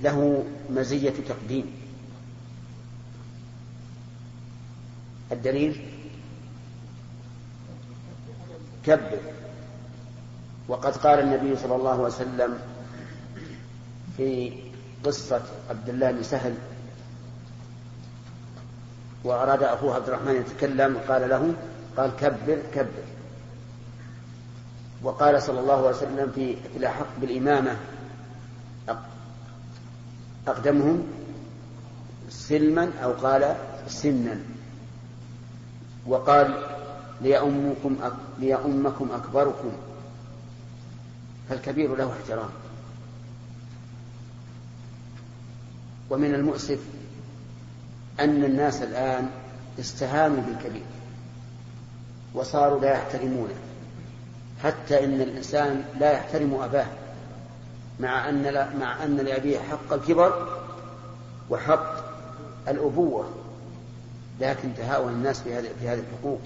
له مزية تقديم. الدليل كبر وقد قال النبي صلى الله عليه وسلم في قصة عبد الله بن سهل وأراد أخوه عبد الرحمن يتكلم قال له قال كبر كبر. وقال صلى الله عليه وسلم في الأحق بالإمامة أقدمهم سلما أو قال سنا. وقال ليأمكم ليأمكم أكبركم. فالكبير له احترام. ومن المؤسف أن الناس الآن استهانوا بالكبير. وصاروا لا يحترمونه. حتى إن الإنسان لا يحترم أباه. مع أن لا مع أن لأبيه حق الكبر وحق الأبوة لكن تهاون الناس في هذه في هذه الحقوق.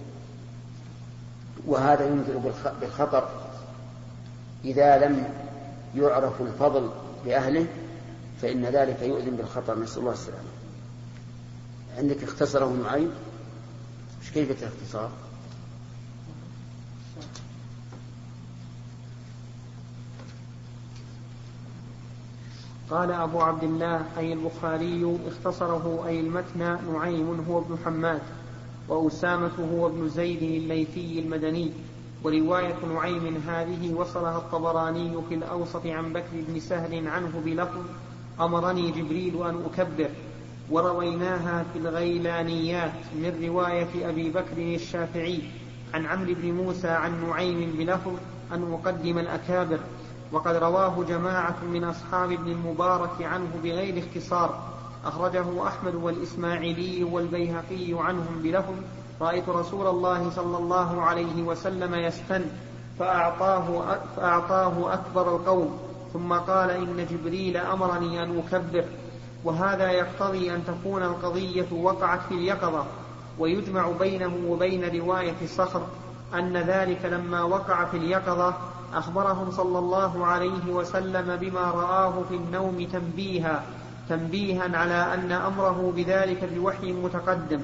وهذا ينذر بالخطر إذا لم يعرف الفضل لأهله فإن ذلك يؤذن بالخطر. نسأل الله السلامة. عندك اختصره مش كيف الاختصار؟ قال أبو عبد الله أي البخاري اختصره أي المتن نعيم هو ابن حماد وأسامة هو ابن زيد الليثي المدني. ورواية نعيم هذه وصلها الطبراني في الأوسط عن بكر بن سهل عنه بلفظ أمرني جبريل أن أكبر. ورويناها في الغيلانيات من رواية أبي بكر الشافعي عن عمرو بن موسى عن نعيم بلفظ أن أقدم الأكابر. وقد رواه جماعة من أصحاب ابن المبارك عنه بغير اختصار. أخرجه أحمد والإسماعيلي والبيهقي عنهم بلفظ رأيت رسول الله صلى الله عليه وسلم يستن فأعطاه, فأعطاه أكبر القوم ثم قال إن جبريل أمرني أن أكبر. وهذا يقتضي أن تكون القضية وقعت في اليقظة ويجمع بينه وبين رواية الصخر أن ذلك لما وقع في اليقظة أخبرهم صلى الله عليه وسلم بما رآه في النوم تنبيها تنبيها على أن أمره بذلك بوحي متقدم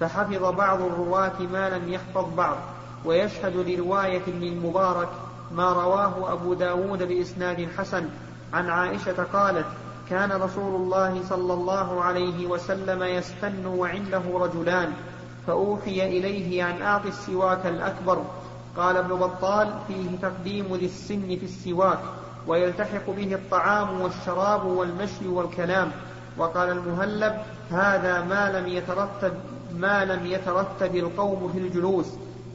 فحفظ بعض الرواة ما لم يحفظ بعض ويشهد لرواية ابن المبارك ما رواه أبو داود بإسناد حسن عن عائشة قالت كان رسول الله صلى الله عليه وسلم يستن وعنده رجلان فأوحي إليه أن أعطي السواك الأكبر قال ابن بطال فيه تقديم ذي السن في السواك ويلتحق به الطعام والشراب والمشي والكلام. وقال المهلب هذا ما لم يترتب ما لم يترتب القوم في الجلوس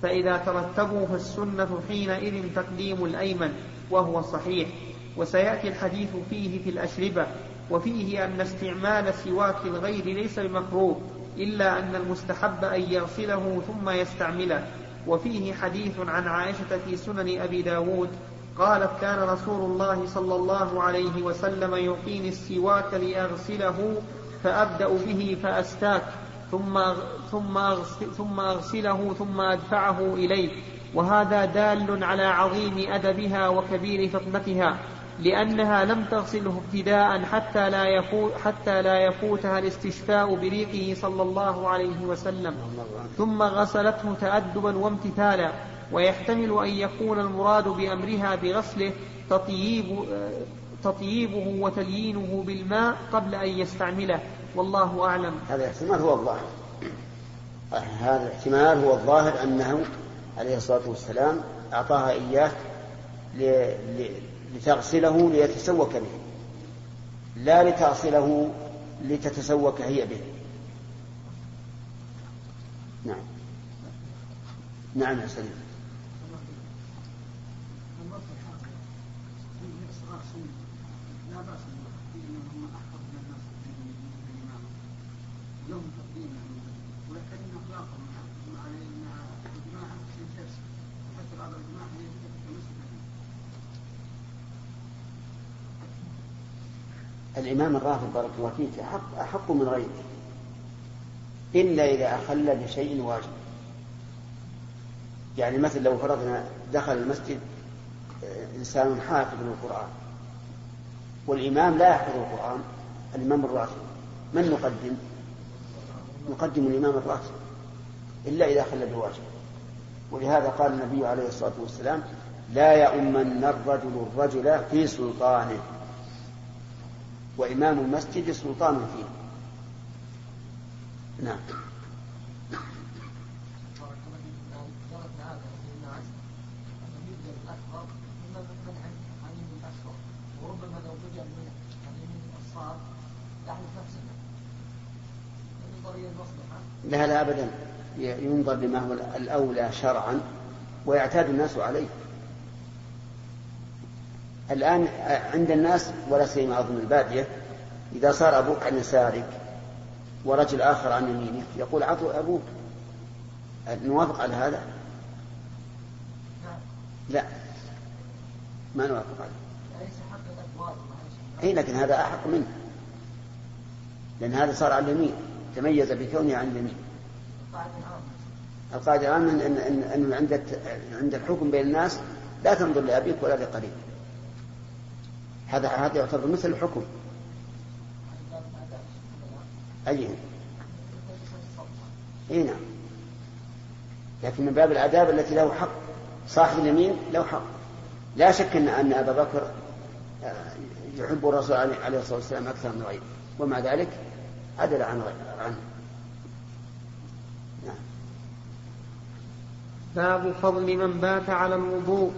فإذا ترتبوا فالسنة حينئذ تقديم الأيمن وهو صحيح. وسيأتي الحديث فيه في الأشربة وفيه أن استعمال سواك الغير ليس بمكروه إلا أن المستحب أن يغسله ثم يستعمله. وفيه حديث عن عائشة في سنن أبي داود قالت كان رسول الله صلى الله عليه وسلم يعطيني السواك لأغسله فأبدأ به فأستاك ثم ثم ثم أغسله ثم أدفعه إليه وهذا دال على عظيم أدبها وكبير فطنتها. لأنها لم تغسله ابتداء حتى لا يفوت حتى لا يفوتها الاستشفاء بريقه صلى الله عليه وسلم. ثم غسلته تأدبا وامتثالا. ويحتمل أن يكون المراد بأمرها بغسله تطييب تطييبه وتليينه بالماء قبل أن يستعمله. والله أعلم. هذا الاحتمال هو الظاهر. هذا الاحتمال هو الظاهر أنه عليه الصلاة والسلام أعطاها إياه لتغسله ليتسوك به. لا لتغسله لتتسوك هي به. نعم. نعم يا سليم. الإمام الرافض بارك الله فيك أحق, أحق من غيره. إلا إذا أخل بشيء واجب. يعني مثل لو فرضنا دخل المسجد آه، إنسان حافظ للقرآن. والإمام لا يحفظ القرآن الإمام الراتب من نقدم؟ نقدم الإمام الراتب إلا إذا خل بواجب ولهذا قال النبي عليه الصلاة والسلام لا يؤمن الرجل الرجل في سلطانه. وإمام المسجد سلطان فيه. نعم. لا لا أبدا. ينظر لما هو الأولى شرعا ويعتاد الناس عليه. الآن عند الناس ولا سيما أظن البادية إذا صار أبوك عن يسارك ورجل آخر عن يمينك يقول عطوا أبوك. نوافق على هذا؟ لا. ما نوافق عليه. أي لكن هذا أحق منه. لأن هذا صار على اليمين. تميز بكونه عن اليمين. القاعدة الآن أن, أن, أن عند عند الحكم بين الناس لا تنظر لأبيك ولا لقريب هذا هذا يعتبر مثل الحكم. أي إي نعم. لكن من باب الآداب التي له حق صاحب اليمين له حق. لا شك أن أن أبا بكر آه، يحب الرسول عليه الصلاة والسلام أكثر من غيره. ومع ذلك عدل عن عنه نعم. باب فضل من بات على الوضوء.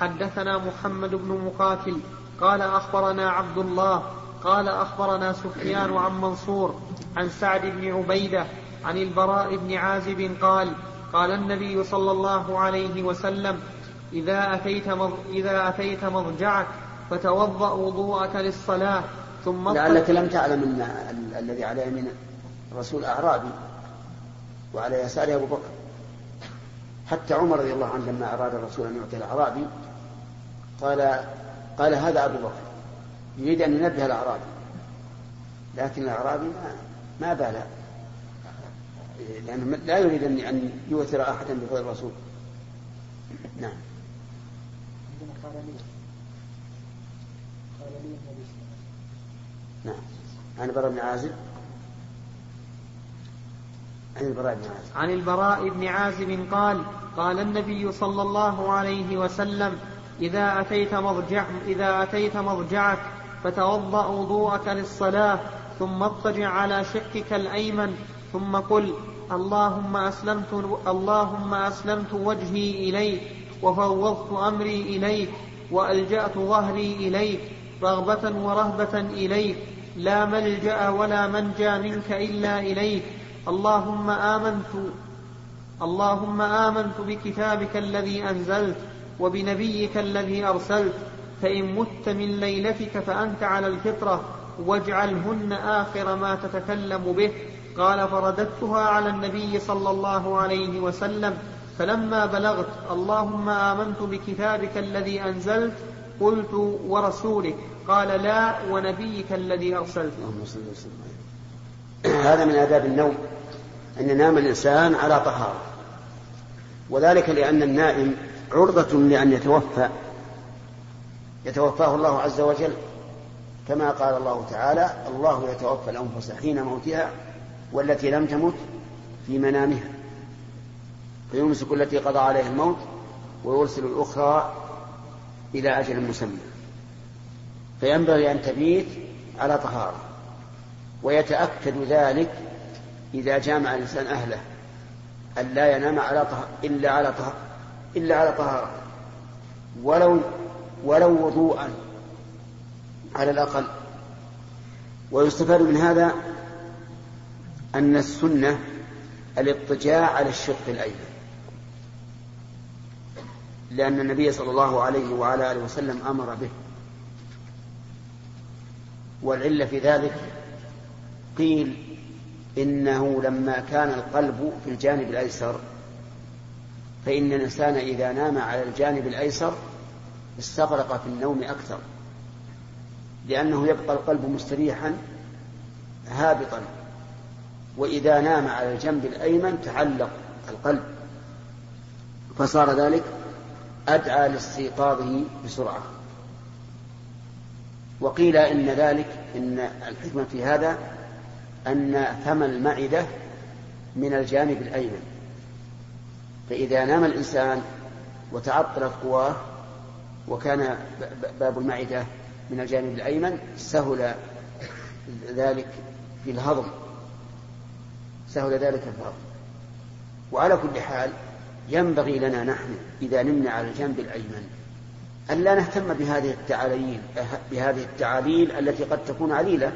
حدثنا محمد بن مقاتل. قال أخبرنا عبد الله قال أخبرنا سفيان عن منصور عن سعد بن عبيدة عن البراء بن عازب قال قال النبي صلى الله عليه وسلم إذا أتيت إذا أتيت مضجعك فتوضأ وضوءك للصلاة ثم لعلك لم تعلم أن الذي على يمين الرسول أعرابي وعلى يساره أبو بكر. حتى عمر رضي الله عنه لما أراد الرسول أن يعطي الأعرابي قال قال هذا أبو بكر يريد أن ينبه الأعرابي. لكن الأعرابي ما ما بال. لأنه لا يريد أن يؤثر أحدا بفضل الرسول. نعم. نعم. عن البراء بن عازب. عن البراء بن عازب. عن البراء بن عازب قال قال النبي صلى الله عليه وسلم إذا أتيت مضجع إذا أتيت مضجعك فتوضأ وضوءك للصلاة ثم اضطجع على شقك الأيمن ثم قل اللهم أسلمت اللهم أسلمت وجهي إليك وفوضت أمري إليك وألجأت ظهري إليك رغبة ورهبة إليك لا ملجأ ولا منجى منك إلا إليك. اللهم آمنت اللهم آمنت بكتابك الذي أنزلت وبنبيك الذي أرسلت فإن مت من ليلتك فأنت على الفطرة واجعلهن آخر ما تتكلم به. قال فرددتها على النبي صلى الله عليه وسلم. فلما بلغت اللهم آمنت بكتابك الذي أنزلت قلت ورسولك. قال لا ونبيك الذي أرسلت. هذا من آداب النوم أن ينام الإنسان على طهارة. وذلك لأن النائم عرضة لأن يتوفى يتوفاه الله عز وجل. كما قال الله تعالى الله يتوفى الأنفس حين موتها والتي لم تمت في منامها. فيمسك التي قضى عليها الموت ويرسل الأخرى إلى أجل مسمى. فينبغي أن تبيت على طهارة ويتأكد ذلك إذا جامع الإنسان أهله أن لا ينام على طهارة إلا على طهارة إلا على طهارة. ولو ولو وضوءا على الأقل. ويستفاد من هذا أن السنة الاضطجاع على الشق الأيمن. لأن النبي صلى الله عليه وعلى آله وسلم أمر به. والعلة في ذلك قيل إنه لما كان القلب في الجانب الأيسر فإن الإنسان إذا نام على الجانب الأيسر استغرق في النوم أكثر لأنه يبقى القلب مستريحا هابطا وإذا نام على الجنب الأيمن تعلق القلب فصار ذلك أدعى لاستيقاظه بسرعة. وقيل إن ذلك إن الحكمة في هذا أن فم المعدة من الجانب الأيمن. فإذا نام الإنسان وتعطلت قواه وكان باب المعدة من الجانب الأيمن سهل ذلك في الهضم. سهل ذلك في الهضم. وعلى كل حال ينبغي لنا نحن إذا نمنا على الجنب الأيمن أن لا نهتم بهذه التعاليل بهذه التعاليل التي قد تكون عليلة.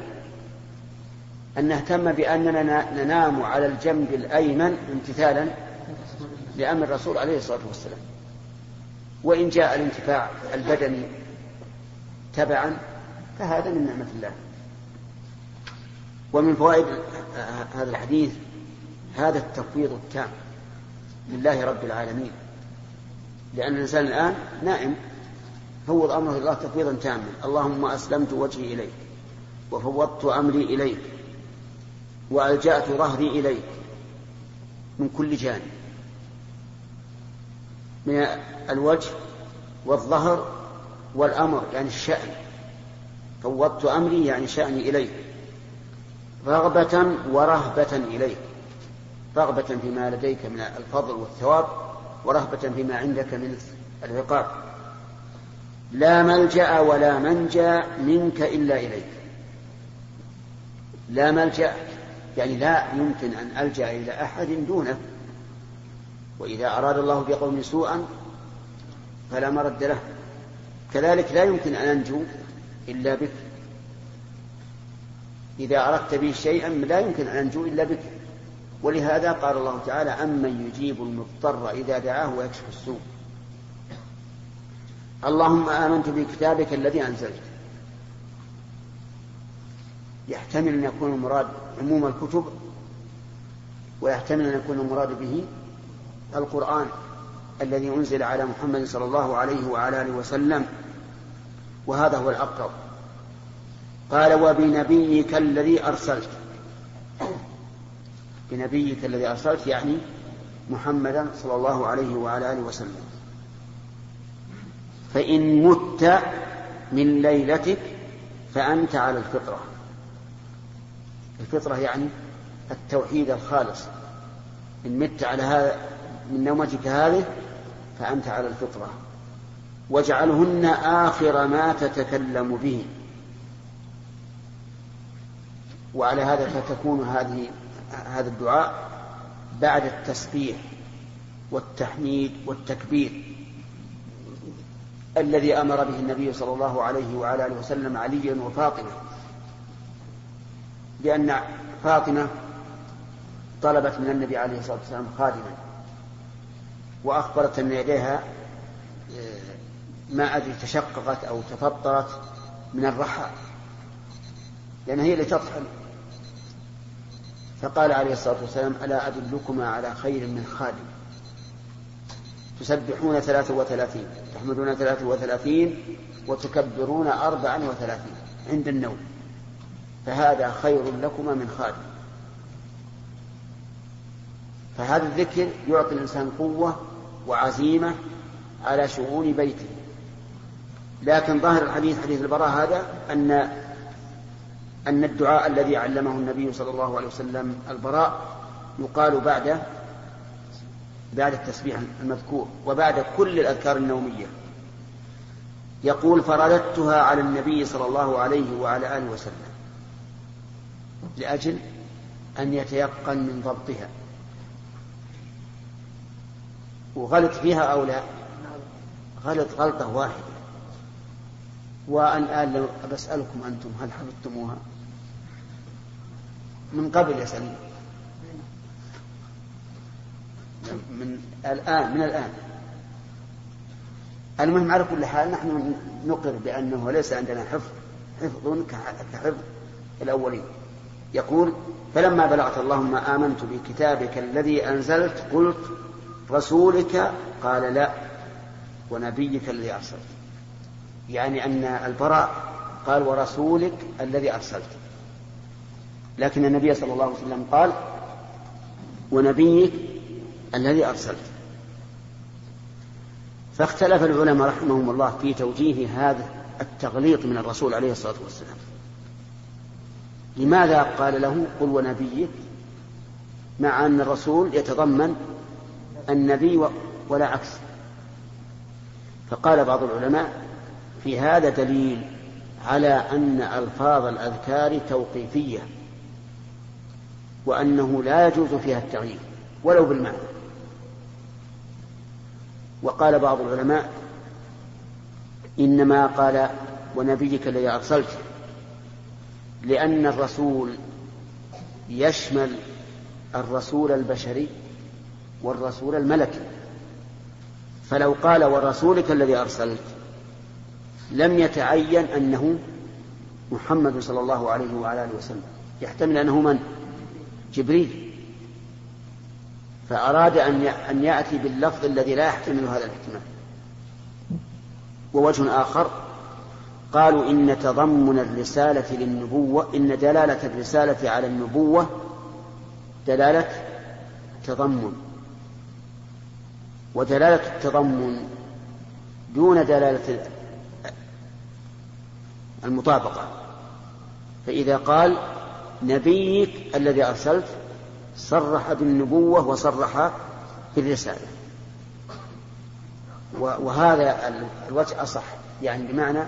أن نهتم بأننا ننام على الجنب الأيمن امتثالا لأمر الرسول عليه الصلاة والسلام. وإن جاء الانتفاع البدني تبعا فهذا من نعمة الله. ومن فوائد هذا الحديث هذا التفويض التام لله رب العالمين. لأن الإنسان الآن نائم فوض أمره الله تفويضا تاما. اللهم أسلمت وجهي إليك وفوضت أمري إليك وألجأت ظهري إليك من كل جانب. من الوجه والظهر والأمر يعني الشأن. فوضت أمري يعني شأني إليك رغبة ورهبة إليك. رغبة فيما لديك من الفضل والثواب ورهبة فيما عندك من العقاب. لا ملجأ ولا منجى منك إلا إليك. لا ملجأ يعني لا يمكن أن ألجأ إلى أحد دونك وإذا أراد الله بقوم سوءا فلا مرد له. كذلك لا يمكن أن أنجو إلا بك. إذا أردت به شيئا لا يمكن أن أنجو إلا بك. ولهذا قال الله تعالى أمن يجيب المضطر إذا دعاه ويكشف السوء. اللهم آمنت بكتابك الذي أنزلت. يحتمل أن يكون المراد عموم الكتب ويحتمل أن يكون المراد به القرآن الذي أنزل على محمد صلى الله عليه وعلى آله وسلم وهذا هو الأقرب قال وبنبيك الذي أرسلت. بنبيك الذي أرسلت يعني محمدا صلى الله عليه وعلى آله وسلم. فإن مت من ليلتك فأنت على الفطرة. الفطرة يعني التوحيد الخالص. إن مت على هذا من نومتك هذه فأنت على الفطرة. واجعلهن آخر ما تتكلم به. وعلى هذا فتكون هذه هذا الدعاء بعد التسبيح والتحميد والتكبير الذي أمر به النبي صلى الله عليه وعلى آله وسلم عليا وفاطمة. لأن فاطمة طلبت من النبي عليه الصلاة والسلام خادما. وأخبرت أن يديها آه، ما أدري تشققت أو تفطرت من الرحى لأن هي اللي تطحن فقال عليه الصلاة والسلام ألا أدلكما على خير من خادم؟ تسبحون ثلاثة وثلاثين تحمدون ثلاثة وثلاثين وتكبرون أربعا وثلاثين عند النوم. فهذا خير لكما من خادم. فهذا الذكر يعطي الإنسان قوة وعزيمة على شؤون بيته. لكن ظاهر الحديث حديث البراء هذا أن أن الدعاء الذي علمه النبي صلى الله عليه وسلم البراء يقال بعد بعد التسبيح المذكور وبعد كل الأذكار النومية. يقول فرددتها على النبي صلى الله عليه وعلى آله وسلم لأجل أن يتيقن من ضبطها. وغلط فيها أو لا؟ غلط غلطة واحدة. وأن الآن لو بسألكم أنتم هل حفظتموها؟ من قبل يا سليم. من الآن من الآن. المهم على كل حال نحن نقر بأنه ليس عندنا حفظ حفظ كحفظ الأولين. يقول فلما بلغت اللهم آمنت بكتابك الذي أنزلت قلت رسولك قال لا ونبيك الذي أرسلت. يعني أن البراء قال ورسولك الذي أرسلت. لكن النبي صلى الله عليه وسلم قال ونبيك الذي أرسلت. فاختلف العلماء رحمهم الله في توجيه هذا التغليط من الرسول عليه الصلاة والسلام. لماذا قال له قل ونبيك؟ مع أن الرسول يتضمن النبي ولا عكس. فقال بعض العلماء في هذا دليل على أن ألفاظ الأذكار توقيفية وأنه لا يجوز فيها التغيير ولو بالمعنى. وقال بعض العلماء إنما قال ونبيك الذي أرسلته لأن الرسول يشمل الرسول البشري والرسول الملكي فلو قال ورسولك الذي أرسلت لم يتعين أنه محمد صلى الله عليه وعلى آله وسلم. يحتمل أنه من؟ جبريل. فأراد أن يأتي باللفظ الذي لا يحتمل هذا الاحتمال. ووجه آخر قالوا إن تضمن الرسالة للنبوة إن دلالة الرسالة على النبوة دلالة تضمن. ودلالة التضمن دون دلالة المطابقة. فإذا قال نبيك الذي أرسلت صرح بالنبوة وصرح بالرسالة. وهذا الوجه أصح. يعني بمعنى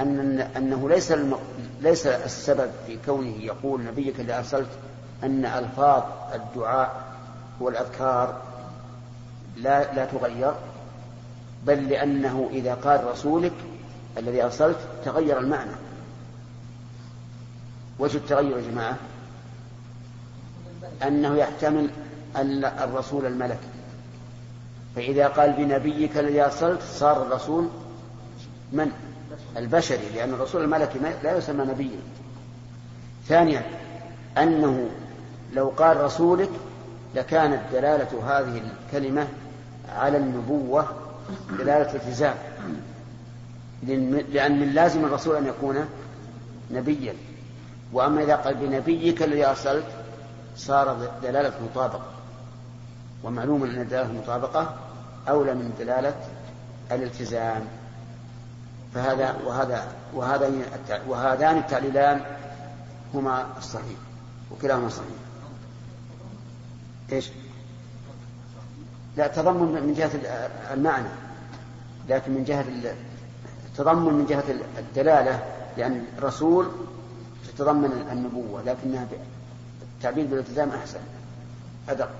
أن أنه ليس ليس السبب في كونه يقول نبيك الذي أرسلت أن ألفاظ الدعاء والأذكار لا لا تغير بل لأنه إذا قال رسولك الذي أرسلت تغير المعنى. وجه التغير يا جماعة؟ أنه يحتمل الرسول الملكي فإذا قال بنبيك الذي أرسلت صار الرسول من؟ البشري لأن الرسول الملكي لا يسمى نبيا. ثانيا أنه لو قال رسولك لكانت دلالة هذه الكلمة على النبوة دلالة التزام لأن من لازم الرسول أن يكون نبيا. وأما إذا قال بنبيك الذي أرسلت صار دلالة مطابقة. ومعلوم أن دلالة المطابقة أولى من دلالة الالتزام. فهذا وهذا وهذا وهذان التعليلان هما الصحيح وكلاهما صحيح. إيش؟ لا تضمن من جهة المعنى لكن من جهة التضمن من جهة الدلالة لأن الرسول تتضمن النبوة لكنها التعبير بالالتزام أحسن. أدق.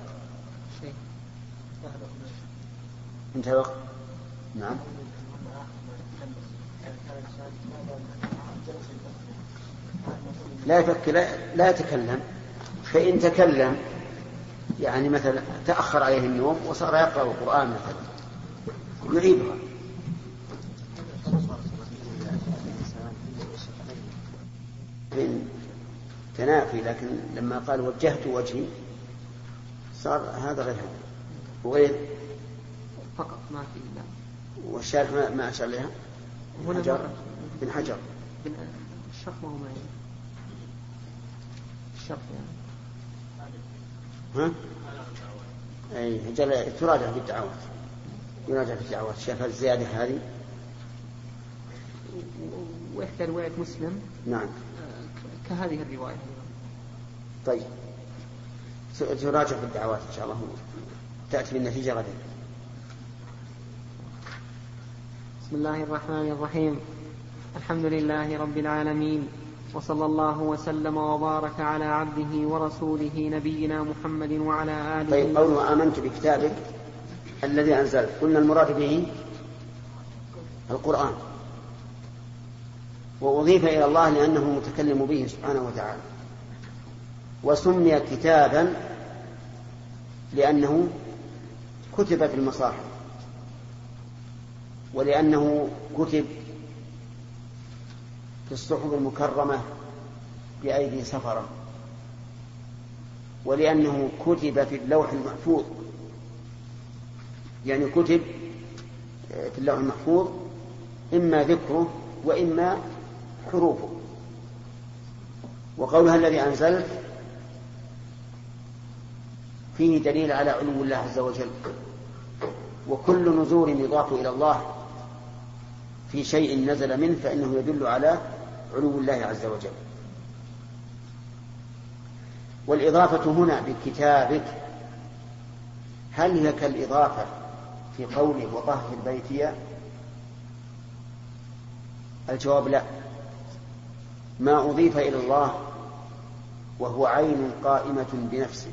انتهى الوقت نعم. لا يفكر لا, لا يتكلم. فإن تكلم يعني مثلا تأخر عليه النوم وصار يقرأ القرآن مثلا. يعيبها. من تنافي لكن لما قال وجهت وجهي صار هذا غير هذا وغير فقط ما في لا والشارح ما, ما أشار لها هنا حجر. بن حجر. الشرح ما هو معي الشرح يعني. ها؟ أي جل تراجع في الدعوات يراجع في الدعوات شاف الزيادة هذه؟ وإحدى رواية مسلم. نعم. كهذه الرواية طيب. تراجع في الدعوات إن شاء الله. تأتي بالنتيجة غدا. بسم الله الرحمن الرحيم. الحمد لله رب العالمين. وصلى الله وسلم وبارك على عبده ورسوله نبينا محمد وعلى آله طيب قوله آمنت بكتابك الذي أنزلت. قلنا المراد به القرآن. وأضيف إلى الله لأنه المتكلم به سبحانه وتعالى. وسمي كتابا لأنه كتب في المصاحف. ولأنه كتب في الصحف المكرمة بأيدي سفرة ولأنه كتب في اللوح المحفوظ. يعني كتب في اللوح المحفوظ إما ذكره وإما حروفه. وقولها الذي أنزلت فيه دليل على علو الله عز وجل. وكل نزول يضاف إلى الله في شيء نزل منه فإنه يدل على علو الله عز وجل. والإضافة هنا بكتابك هل هي كالإضافة في قوله وطهر بيتي؟ الجواب لا. ما أضيف إلى الله وهو عين قائمة بنفسه.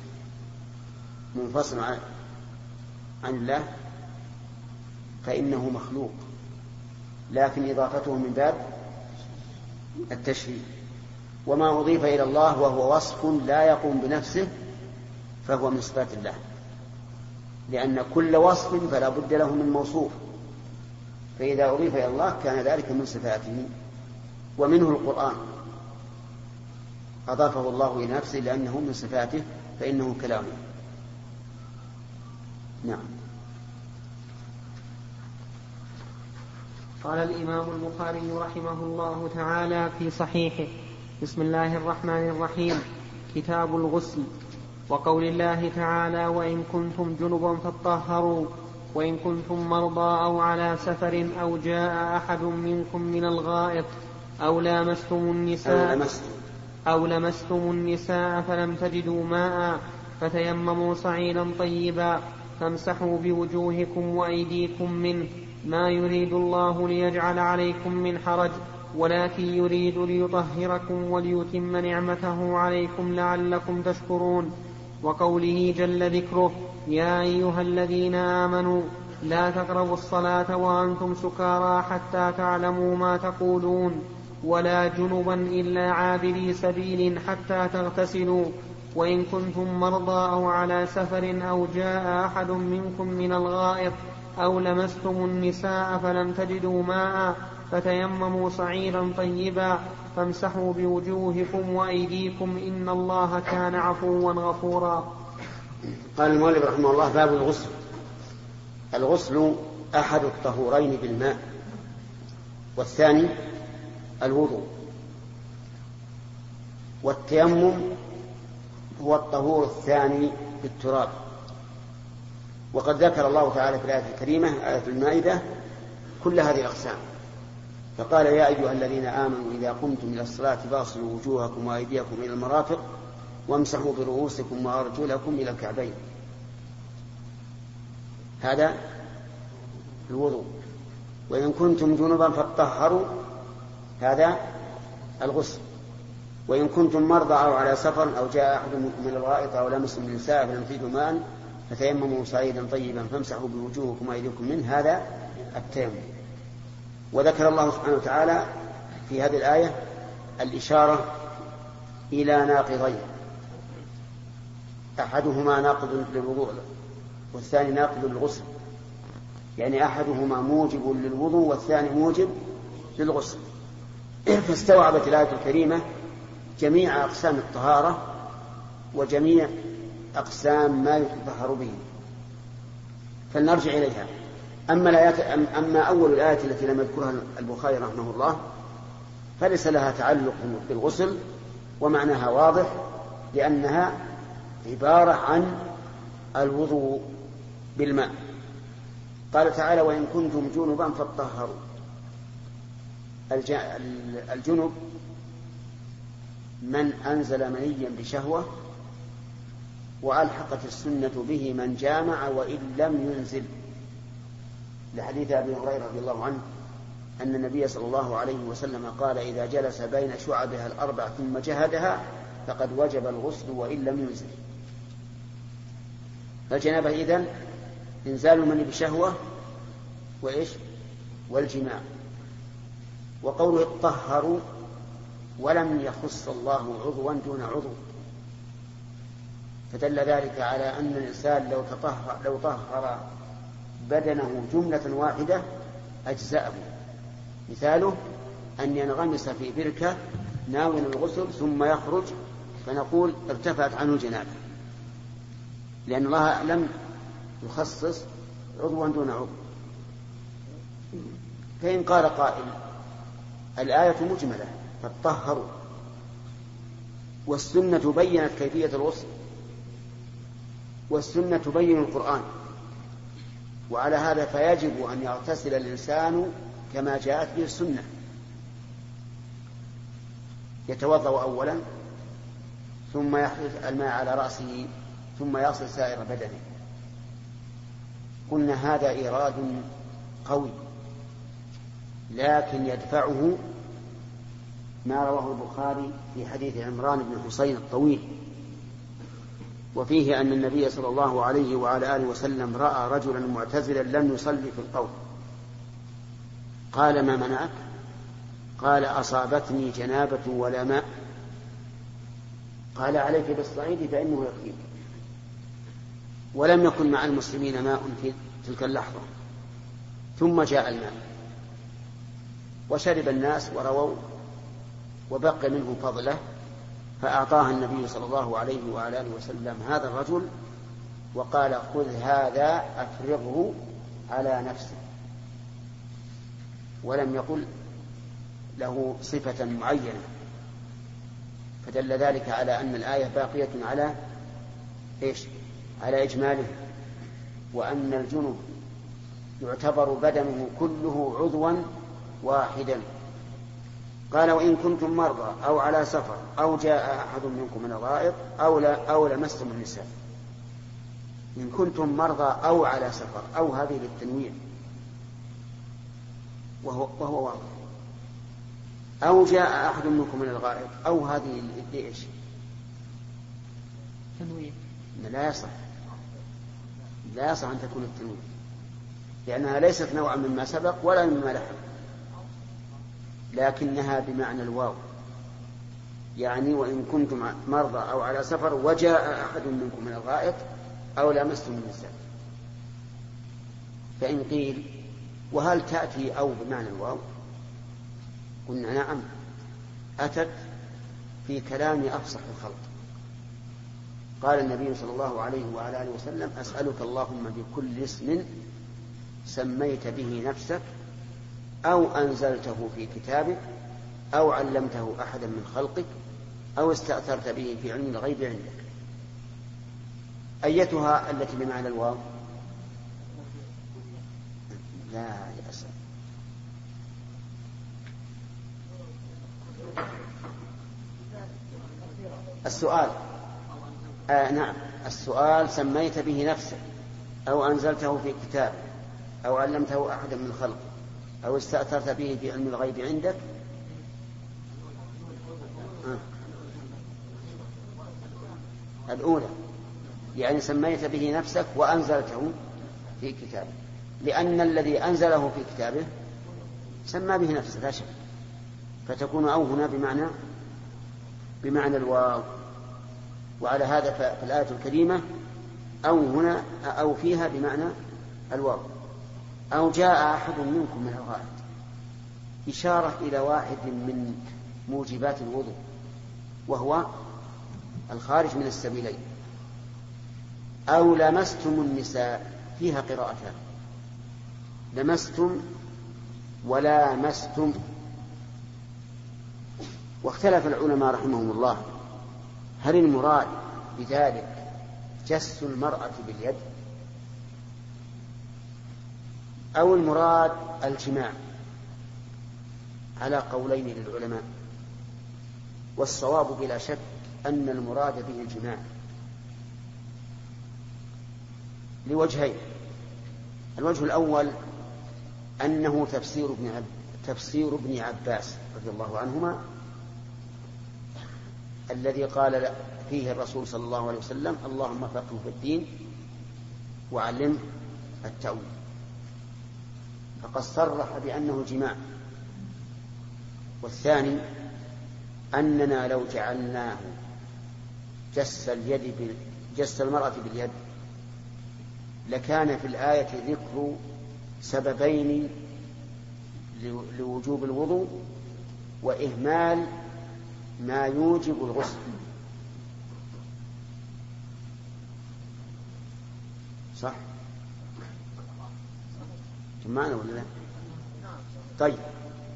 منفصل عن الله فإنه مخلوق. لكن إضافته من باب التشريع وما أضيف إلى الله وهو وصف لا يقوم بنفسه فهو من صفات الله. لأن كل وصف فلا بد له من موصوف. فإذا أضيف إلى الله كان ذلك من صفاته. ومنه القرآن. أضافه الله إلى نفسه لأنه من صفاته فإنه كلامه. نعم. قال الإمام البخاري رحمه الله تعالى في صحيحه. بسم الله الرحمن الرحيم. كتاب الغسل. وقول الله تعالى وإن كنتم جنبا فاطهروا وإن كنتم مرضى أو على سفر أو جاء أحد منكم من الغائط أو لامستم النساء أو لمستم. النساء فلم تجدوا ماء فتيمموا صعيدا طيبا فامسحوا بوجوهكم وأيديكم منه ما يريد الله ليجعل عليكم من حرج ولكن يريد ليطهركم وليتم نعمته عليكم لعلكم تشكرون. وقوله جل ذكره يا أيها الذين آمنوا لا تقربوا الصلاة وأنتم سكارى حتى تعلموا ما تقولون ولا جنبا إلا عابري سبيل حتى تغتسلوا. وإن كنتم مرضى أو على سفر أو جاء أحد منكم من الغائط أو لمستم النساء فلم تجدوا ماء فتيمموا صعيدا طيبا فامسحوا بوجوهكم وأيديكم إن الله كان عفوا غفورا. قال المؤلف رحمه الله باب الغسل. الغسل أحد الطهورين بالماء. والثاني الوضوء. والتيمم هو الطهور الثاني بالتراب. وقد ذكر الله تعالى في الآية الكريمة آية المائدة كل هذه الأقسام. فقال يا أيها الذين آمنوا إذا قمتم إلى الصلاة فاغسلوا وجوهكم وأيديكم إلى المرافق وامسحوا برؤوسكم وأرجلكم إلى الكعبين. هذا الوضوء. وإن كنتم جنبا فاطهروا هذا الغسل. وإن كنتم مرضى أو على سفر أو جاء أحد من الغائط أو لمسوا النساء فلم تجدوا ماء فتيمموا صعيدا طيبا فامسحوا بوجوهكم وأيديكم منه هذا التيمم. وذكر الله سبحانه وتعالى في هذه الآية الإشارة إلى ناقضين. أحدهما ناقض للوضوء والثاني ناقض للغسل. يعني أحدهما موجب للوضوء والثاني موجب للغسل. فاستوعبت الآية الكريمة جميع أقسام الطهارة وجميع أقسام ما يتطهر به. فلنرجع إليها. أما الآيات أما أول الآية التي لم يذكرها البخاري رحمه الله فليس لها تعلق بالغسل ومعناها واضح لأنها عبارة عن الوضوء بالماء. قال تعالى وإن كنتم جنبا فاطهروا. الجنب من أنزل منيا بشهوة وألحقت السنة به من جامع وإن لم ينزل. لحديث أبي هريرة رضي الله عنه أن النبي صلى الله عليه وسلم قال إذا جلس بين شعبها الأربع ثم جهدها فقد وجب الغسل وإن لم ينزل. فالجنابة إذن إنزال المني بشهوة وإيش؟ والجماع. وقوله اطهروا ولم يخص الله عضوا دون عضو. فدل ذلك على أن الإنسان لو تطهر لو طهر بدنه جملة واحدة أجزأه. مثاله أن ينغمس في بركة ناوي الغسل ثم يخرج فنقول ارتفعت عنه الجنابة لأن الله لم يخصص عضوا دون عضو. فإن قال قائل الآية مجملة فطهروا والسنة بينت كيفية الغسل. والسنة تبين القرآن. وعلى هذا فيجب أن يغتسل الإنسان كما جاءت به السنة. يتوضأ أولا ثم يحدث الماء على رأسه ثم يصل سائر بدنه. قلنا هذا إيراد قوي لكن يدفعه ما رواه البخاري في حديث عمران بن حسين الطويل. وفيه أن النبي صلى الله عليه وعلى آله وسلم رأى رجلا معتزلا لم يصلي في القوم. قال ما منعك؟ قال أصابتني جنابة ولا ماء. قال عليك بالصعيد فإنه يقيم ولم يكن مع المسلمين ماء في تلك اللحظة. ثم جاء الماء. وشرب الناس ورووا وبقي منه فضله. فأعطاها النبي صلى الله عليه وعلى آله وسلم هذا الرجل وقال خذ هذا أفرغه على نفسك. ولم يقل له صفة معينة. فدل ذلك على أن الآية باقية على إيش؟ على إجماله. وأن الجنب يعتبر بدنه كله عضوا واحدا. قال وإن كنتم مرضى أو على سفر أو جاء أحد منكم من الغائط أو لا أو لمستم النساء. إن كنتم مرضى أو على سفر أو هذه للتنويع. وهو, وهو واضح. أو جاء أحد منكم من الغائط أو هذه لإيش؟ تنويع. لا يصح. لا يصح أن تكون التنويع. لأنها ليست نوعا مما سبق ولا مما لحق. لكنها بمعنى الواو. يعني وإن كنتم مرضى أو على سفر وجاء أحد منكم من الغائط أو لمستم النساء فإن قيل وهل تأتي أو بمعنى الواو؟ قلنا نعم. أتت في كلام أفصح الخلق. قال النبي صلى الله عليه وعلى آله وسلم أسألك اللهم بكل اسم سميت به نفسك أو أنزلته في كتابك أو علمته أحدا من خلقك أو استأثرت به في علم الغيب عندك. أيتها التي بمعنى الواو؟ لا يأسف السؤال. آه نعم. السؤال سميت به نفسك أو أنزلته في كتاب أو علمته أحدا من خلق أو استأثرت به في علم الغيب عندك؟ آه. الأولى. يعني سميت به نفسك وأنزلته في كتابه لأن الذي أنزله في كتابه سمى به نفسه لا شك. فتكون أو هنا بمعنى بمعنى الواو. وعلى هذا في الآية الكريمة أو هنا أو فيها بمعنى الواو. أو جاء أحد منكم من الغائط. إشارة إلى واحد من موجبات الوضوء وهو الخارج من السبيلين. أو لمستم النساء فيها قراءتان. لمستم ولامستم واختلف العلماء رحمهم الله. هل المراد بذلك جس المرأة باليد؟ أو المراد الجماع على قولين للعلماء والصواب بلا شك أن المراد به الجماع لوجهين. الوجه الأول أنه تفسير ابن عب... تفسير ابن عباس رضي الله عنهما الذي قال فيه الرسول صلى الله عليه وسلم اللهم فقه في الدين وعلمه التأويل. فقد صرح بأنه جماع. والثاني أننا لو جعلناه جس اليد جس المرأة باليد لكان في الآية ذكر سببين لوجوب الوضوء وإهمال ما يوجب الغسل. صح؟ جمعنا ولا لا؟ طيب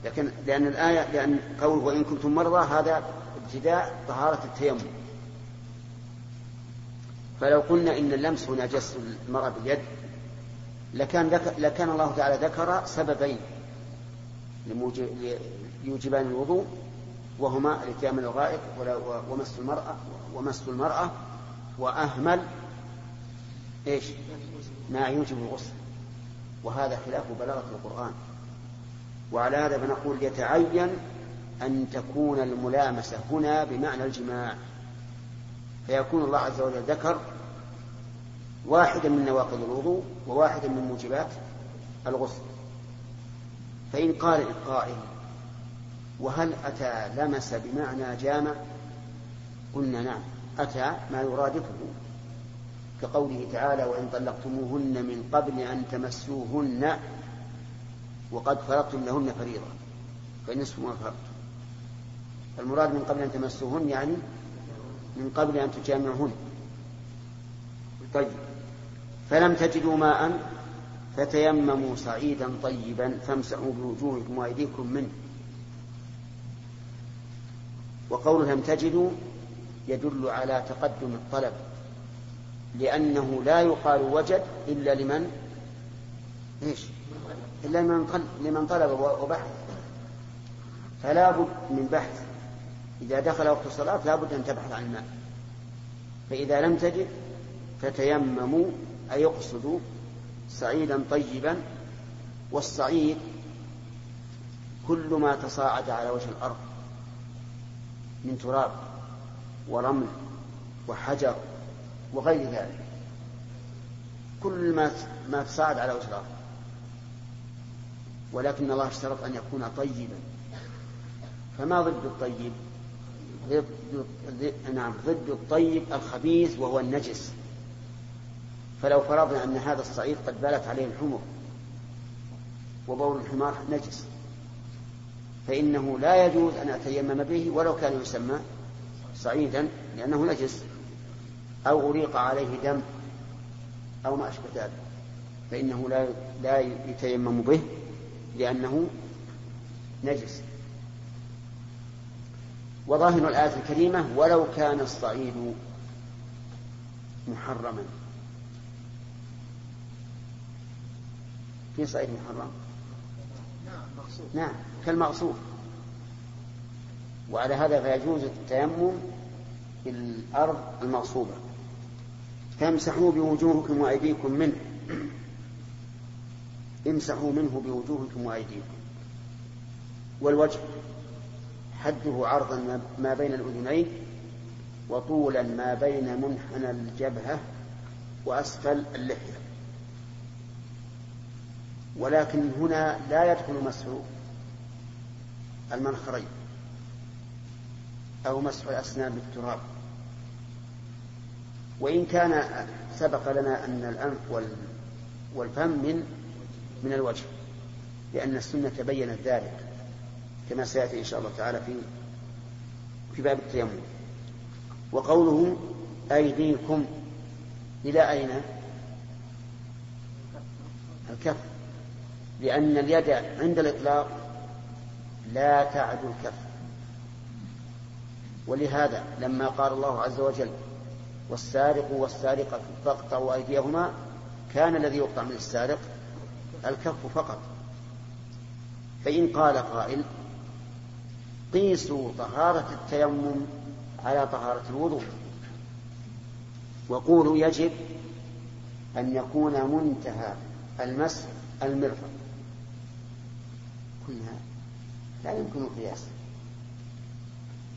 لكن لأن الآية لأن قوله وإن كنتم مرضى هذا ابتداء طهارة التيمم. فلو قلنا إن اللمس هنا جس المرأة باليد لكان ذكر لكان الله تعالى ذكر سببين يوجبان الوضوء وهما الاتيان من ومس المرأة ومس المرأة وأهمل إيش؟ ما يوجب الغسل. وهذا خلاف بلاغة القرآن. وعلى هذا فنقول يتعين أن تكون الملامسة هنا بمعنى الجماع. فيكون الله عز وجل ذكر واحدا من نواقض الوضوء وواحدا من موجبات الغسل. فإن قال القائل وهل أتى لمس بمعنى جامع؟ قلنا نعم أتى ما يرادفه. كقوله تعالى وإن طلقتموهن من قبل أن تمسوهن وقد فرضتم لهن فريضة فنصف ما فرضتم. المراد من قبل أن تمسوهن يعني من قبل أن تجامعهن. طيب. فلم تجدوا ماء فتيمموا صعيدا طيبا فامسحوا بوجوهكم وأيديكم منه. وقول لم تجدوا يدل على تقدم الطلب. لأنه لا يقال وجد إلا لمن؟ إيش؟ إلا لمن لمن طلب وبحث. فلا بد من بحث. إذا دخل وقت الصلاة لا بد أن تبحث عن الماء. فإذا لم تجد فتيمموا أي يقصدوا صعيدا طيبا. والصعيد كل ما تصاعد على وجه الأرض من تراب ورمل وحجر وغير ذلك. كل ما ما تصاعد على وجه ولكن الله اشترط أن يكون طيبا. فما ضد الطيب؟ ضد نعم ضد الطيب الخبيث وهو النجس. فلو فرضنا أن هذا الصعيد قد بالت عليه الحمر وبول الحمار نجس فإنه لا يجوز أن أتيمم به ولو كان يسمى صعيدا لأنه نجس. أو أريق عليه دم أو ما أشبه ذلك فإنه لا لا يتيمم به لأنه نجس. وظاهر الآية الكريمة ولو كان الصعيد محرما. في صعيد محرم؟ نعم كالمغصوب وعلى هذا فيجوز التيمم في الأرض المغصوبة. فامسحوا بوجوهكم وأيديكم منه. امسحوا منه بوجوهكم وأيديكم. والوجه حده عرضا ما بين الأذنين وطولا ما بين منحنى الجبهة وأسفل اللحية. ولكن هنا لا يدخل مسح المنخرين أو مسح الأسنان بالتراب وإن كان سبق لنا أن الأنف والفم من من الوجه لأن السنة بينت ذلك كما سيأتي إن شاء الله تعالى في في باب التيمم. وقوله أيديكم إلى أين؟ الكف. لأن اليد عند الإطلاق لا تعدو الكف. ولهذا لما قال الله عز وجل والسارق والسارقة فاقطعوا أيديهما كان الذي يقطع من السارق الكف فقط. فإن قال قائل قيسوا طهارة التيمم على طهارة الوضوء. وقولوا يجب أن يكون منتهى المس المرفق. كلها لا يمكن القياس.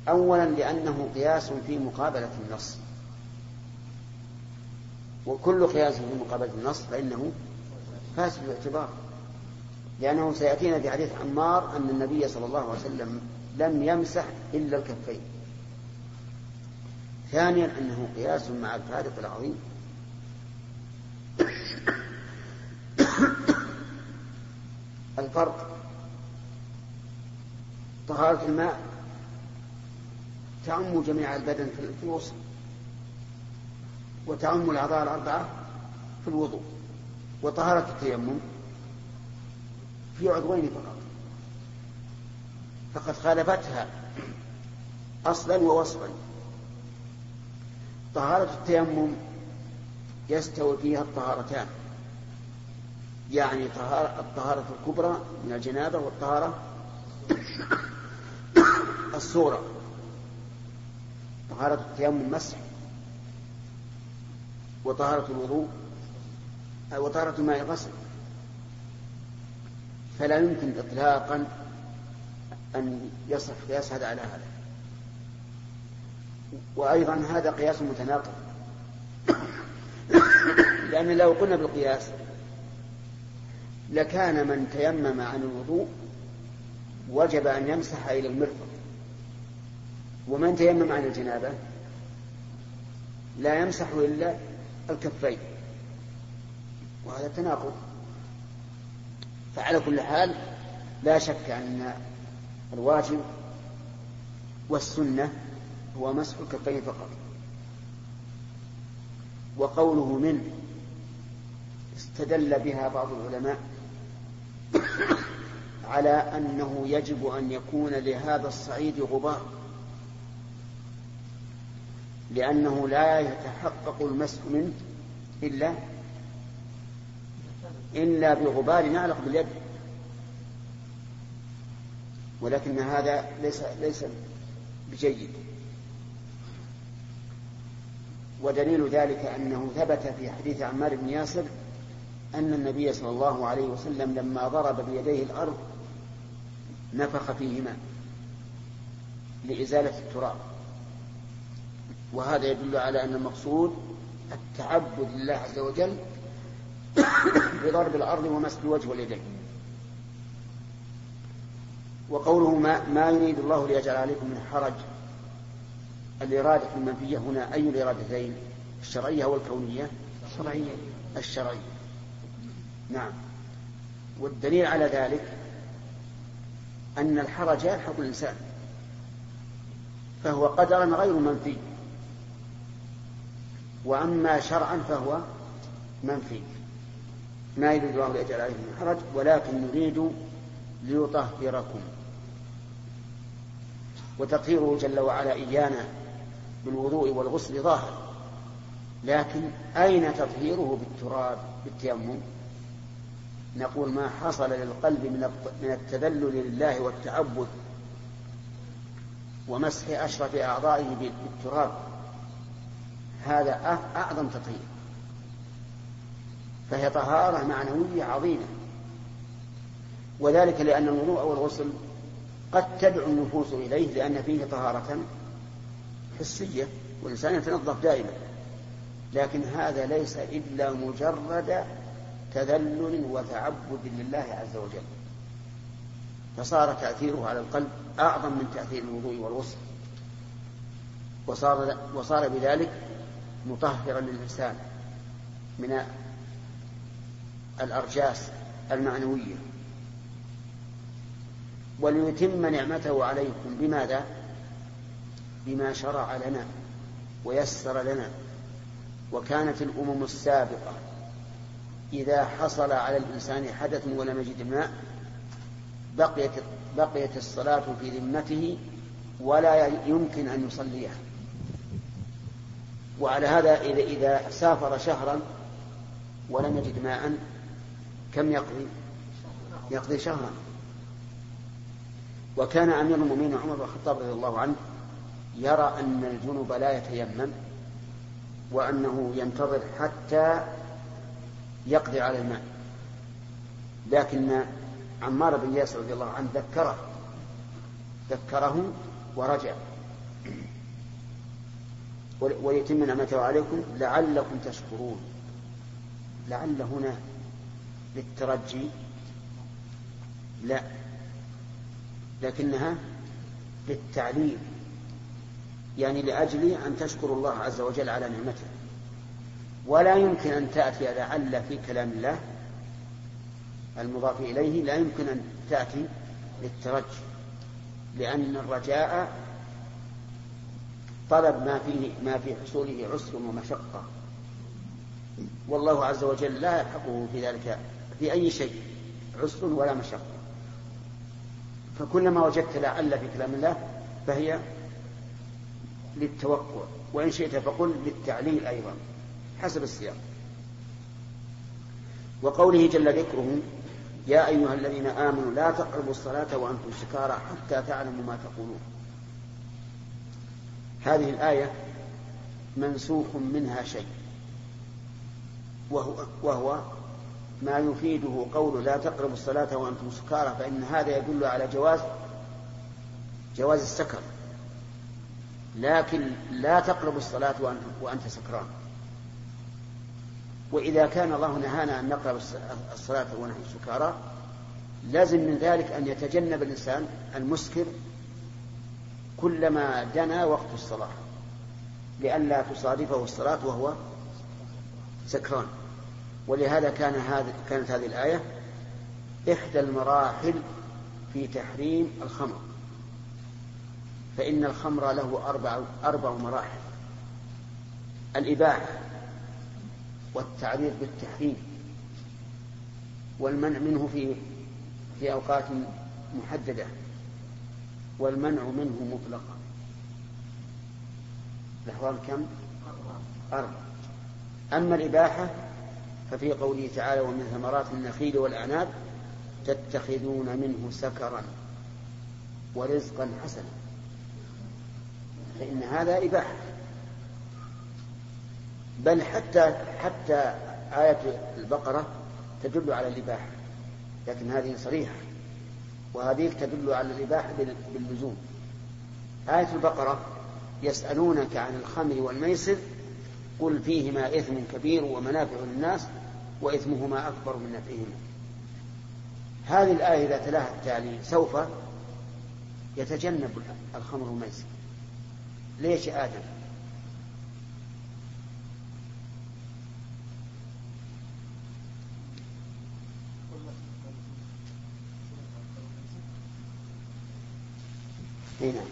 أولا لأنه قياس في مقابلة النص. وكل قياس في مقابلة النص فإنه فاسد الاعتبار. لأنه سيأتينا في حديث عمار أن النبي صلى الله عليه وسلم لم يمسح إلا الكفين. ثانيا أنه قياس مع الفارق العظيم. الفرق. طهارة الماء تعم جميع البدن في الوسط. وتعم الأعضاء الأربعة في الوضوء وطهارة التيمم في عضوين فقط. فقد خالفتها أصلا ووصفا. طهارة التيمم يستوي فيها الطهارتان. يعني طهارة الطهارة الكبرى من الجنابة والطهارة الصورة طهارة التيمم مسح. وطهارة الوضوء وطهارة الماء غسل فلا يمكن إطلاقا أن يصح قياس هذا على هذا. وأيضا هذا قياس متناقض. لأن لو قلنا بالقياس لكان من تيمم عن الوضوء وجب أن يمسح إلى المرفق. ومن تيمم عن الجنابة لا يمسح إلا الكفين وهذا تناقض. فعلى كل حال لا شك أن الواجب والسنة هو مسح الكفين فقط. وقوله من استدل بها بعض العلماء على أنه يجب أن يكون لهذا الصعيد غبار. لأنه لا يتحقق المسح منه إلا إلا بغبار يعلق باليد. ولكن هذا ليس ليس بجيد. ودليل ذلك أنه ثبت في حديث عمار بن ياسر أن النبي صلى الله عليه وسلم لما ضرب بيديه الأرض نفخ فيهما لإزالة التراب. وهذا يدل على أن المقصود التعبد لله عز وجل بضرب الأرض ومسح الوجه واليدين. وقوله ما, ما يريد الله ليجعل عليكم من حرج الإرادة المنفية هنا أي الإرادتين؟ الشرعية أو الكونية الشرعية. الشرعية. نعم. والدليل على ذلك أن الحرج يلحق الإنسان فهو قدرا غير منفي. وأما شرعا فهو منفي. ما يريد الله ليجعل عليكم من حرج ولكن نريد ليطهركم. وتطهيره جل وعلا إيانا بالوضوء والغسل ظاهر. لكن أين تطهيره بالتراب بالتيمم؟ نقول ما حصل للقلب من التذلل لله والتعبد ومسح أشرف أعضائه بالتراب. هذا أعظم تطهير. فهي طهارة معنوية عظيمة. وذلك لأن الوضوء والغسل قد تدعو النفوس إليه لأن فيه طهارة حسية والإنسان يتنظف دائما. لكن هذا ليس إلا مجرد تذلل وتعبد لله عز وجل. فصار تأثيره على القلب أعظم من تأثير الوضوء والغسل. وصار وصار بذلك مطهرا للإنسان من الأرجاس المعنوية. وليتم نعمته عليكم بماذا؟ بما شرع لنا ويسر لنا. وكانت الأمم السابقة إذا حصل على الإنسان حدث ولم يجد الماء بقيت بقيت الصلاة في ذمته ولا يمكن أن يصليها. وعلى هذا إذا إذا سافر شهرا ولم يجد ماء كم يقضي؟ يقضي شهرا. وكان أمير المؤمنين عمر بن الخطاب رضي الله عنه يرى أن الجنب لا يتيمم وأنه ينتظر حتى يقضي على الماء. لكن عمار بن ياسر رضي الله عنه ذكره. ذكره ورجع. وليتم نعمته عليكم لعلكم تشكرون. لعل هنا للترجي لا لكنها للتعليل يعني لأجل أن تشكروا الله عز وجل على نعمته. ولا يمكن أن تأتي لعل في كلام الله المضاف إليه لا يمكن أن تأتي للترجي لأن الرجاء طلب ما فيه ما في حصوله عسر ومشقة. والله عز وجل لا يلحقه في ذلك في أي شيء عسر ولا مشقة. فكلما وجدت لعل في كلام الله فهي للتوقع وإن شئت فقل للتعليل أيضا حسب السياق. وقوله جل ذكره يا أيها الذين آمنوا لا تقربوا الصلاة وأنتم سكارى حتى تعلموا ما تقولون. هذه الآية منسوخ منها شيء. وهو, وهو ما يفيده قول لا تقربوا الصلاة وأنتم سكارى فإن هذا يدل على جواز جواز السكر. لكن لا تقربوا الصلاة وأنت سكران. وإذا كان الله نهانا أن نقرب الصلاة ونحن سكارى لازم من ذلك أن يتجنب الإنسان المسكر كلما دنا وقت الصلاة. لئلا تصادفه الصلاة وهو سكران. ولهذا كان هذا كانت هذه الآية إحدى المراحل في تحريم الخمر. فإن الخمر له أربع أربع مراحل. الإباحة والتعريض بالتحريم. والمنع منه في في أوقات محددة. والمنع منه مطلقا. الأحوال كم؟ أربع أما الإباحة ففي قوله تعالى ومن ثمرات النخيل والأعناب تتخذون منه سكرا ورزقا حسنا. فإن هذا إباحة. بل حتى حتى آية البقرة تدل على الإباحة لكن هذه صريحة. وهذه تدل على الإباحة باللزوم. آية البقرة يسألونك عن الخمر والميسر قل فيهما إثم كبير ومنافع للناس وإثمهما أكبر من نفعهما. هذه الآية إذا تلاها التالي سوف يتجنب الخمر والميسر. ليش آدم؟ هنا نعم.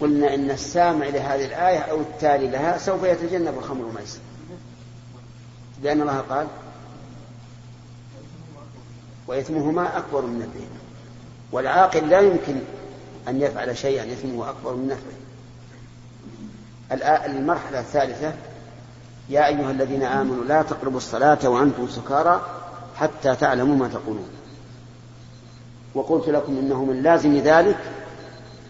قلنا إن السامع لهذه الآية أو التالي لها سوف يتجنب الخمر والميسر. لأن الله قال وإثمهما أكبر من نفعهما والعاقل لا يمكن أن يفعل شيئا إثمه أكبر من نفعه. المرحلة الثالثة يا أيها الذين آمنوا لا تقربوا الصلاة وأنتم سكارى حتى تعلموا ما تقولون. وقلت لكم إنه من لازم ذلك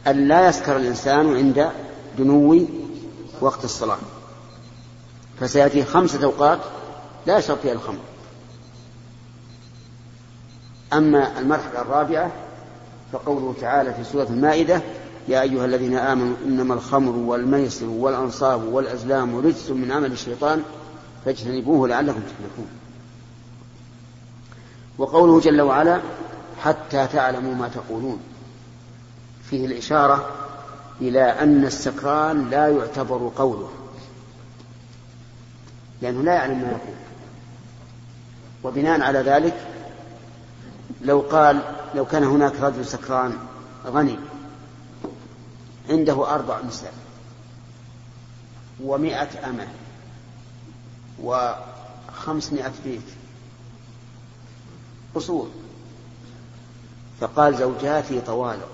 أن لا يسكر الإنسان عند دنو وقت الصلاة. فسيأتي خمسة أوقات لا يشرب فيها الخمر. أما المرحلة الرابعة فقوله تعالى في سورة المائدة يا أيها الذين آمنوا إنما الخمر والميسر والأنصاب والأزلام رجس من عمل الشيطان فاجتنبوه لعلكم تفلحون. وقوله جل وعلا حتى تعلموا ما تقولون. فيه الإشارة إلى أن السكران لا يعتبر قوله لأنه لا يعلم ما يقول. وبناء على ذلك لو قال لو كان هناك رجل سكران غني عنده أربع نساء ومائة أمة وخمسمائة بيت قصور فقال زوجاتي طوالق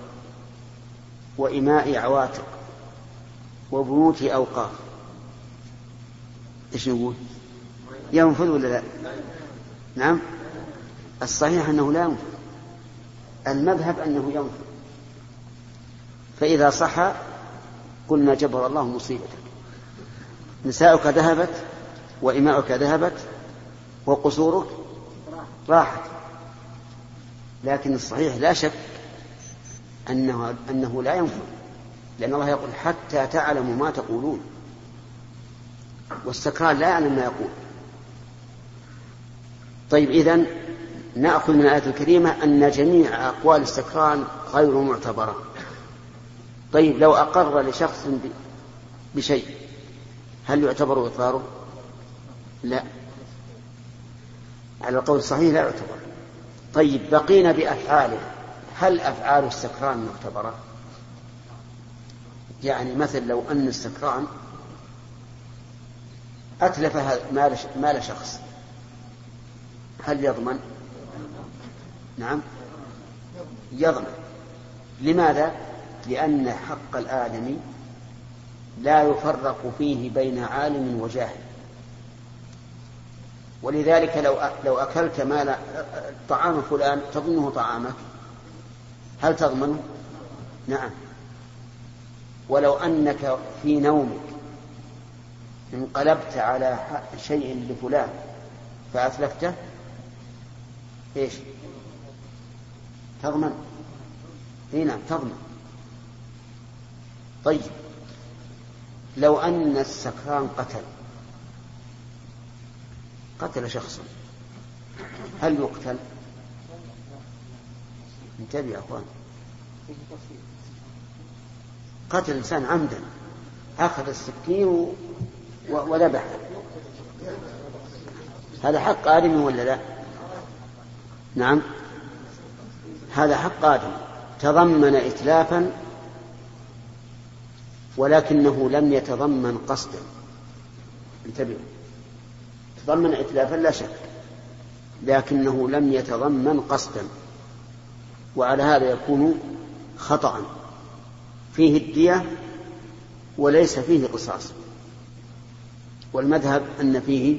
وإمائي عواتق وبيوتي أوقاف. إيش نقول؟ ينفذ ولا لا؟ نعم. الصحيح أنه لا ينفذ. المذهب أنه ينفذ. فإذا صح قلنا جبر الله مصيبتك. نساؤك ذهبت وإماؤك ذهبت وقصورك راحت. لكن الصحيح لا شك أنه, أنه لا ينفع لأن الله يقول حتى تعلموا ما تقولون. والسكران لا يعلم ما يقول. طيب إذن نأخذ من الآية الكريمة أن جميع أقوال السكران غير معتبرة. طيب لو أقر لشخص بشيء هل يعتبر إقراره؟ لا. على القول الصحيح لا يعتبر. طيب بقينا بأفعاله هل أفعال السكران معتبرة؟ يعني مثل لو أن السكران أتلف مال مال شخص هل يضمن؟ نعم يضمن لماذا؟ لأن حق الآدمي لا يفرق فيه بين عالم وجاهل ولذلك لو لو أكلت مال طعام فلان تظنه طعامك. هل تضمنه؟ نعم. ولو أنك في نومك انقلبت على شيء لفلان فأتلفته إيش؟ تضمن. إي نعم تضمن. طيب. لو أن السكران قتل قتل شخصا. هل يقتل؟ انتبه يا أخوان. قتل الإنسان عمدا. أخذ السكين وذبح هذا حق آدم ولا لا؟ نعم. هذا حق آدم. تضمن اتلافا ولكنه لم يتضمن قصدا. انتبهوا تضمن اتلافا لا شك لكنه لم يتضمن قصدا وعلى هذا يكون خطأ. فيه الدية وليس فيه قصاص. والمذهب أن فيه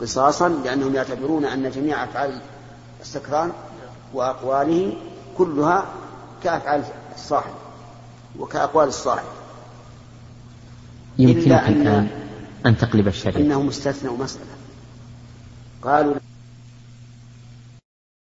قصاصا لأنهم يعتبرون أن جميع أفعال السكران وأقواله كلها كأفعال الصاحب وكأقوال الصاحب. يمكنك أن, أن تقلب الشريعة إنه مستثنى مسألة. قالوا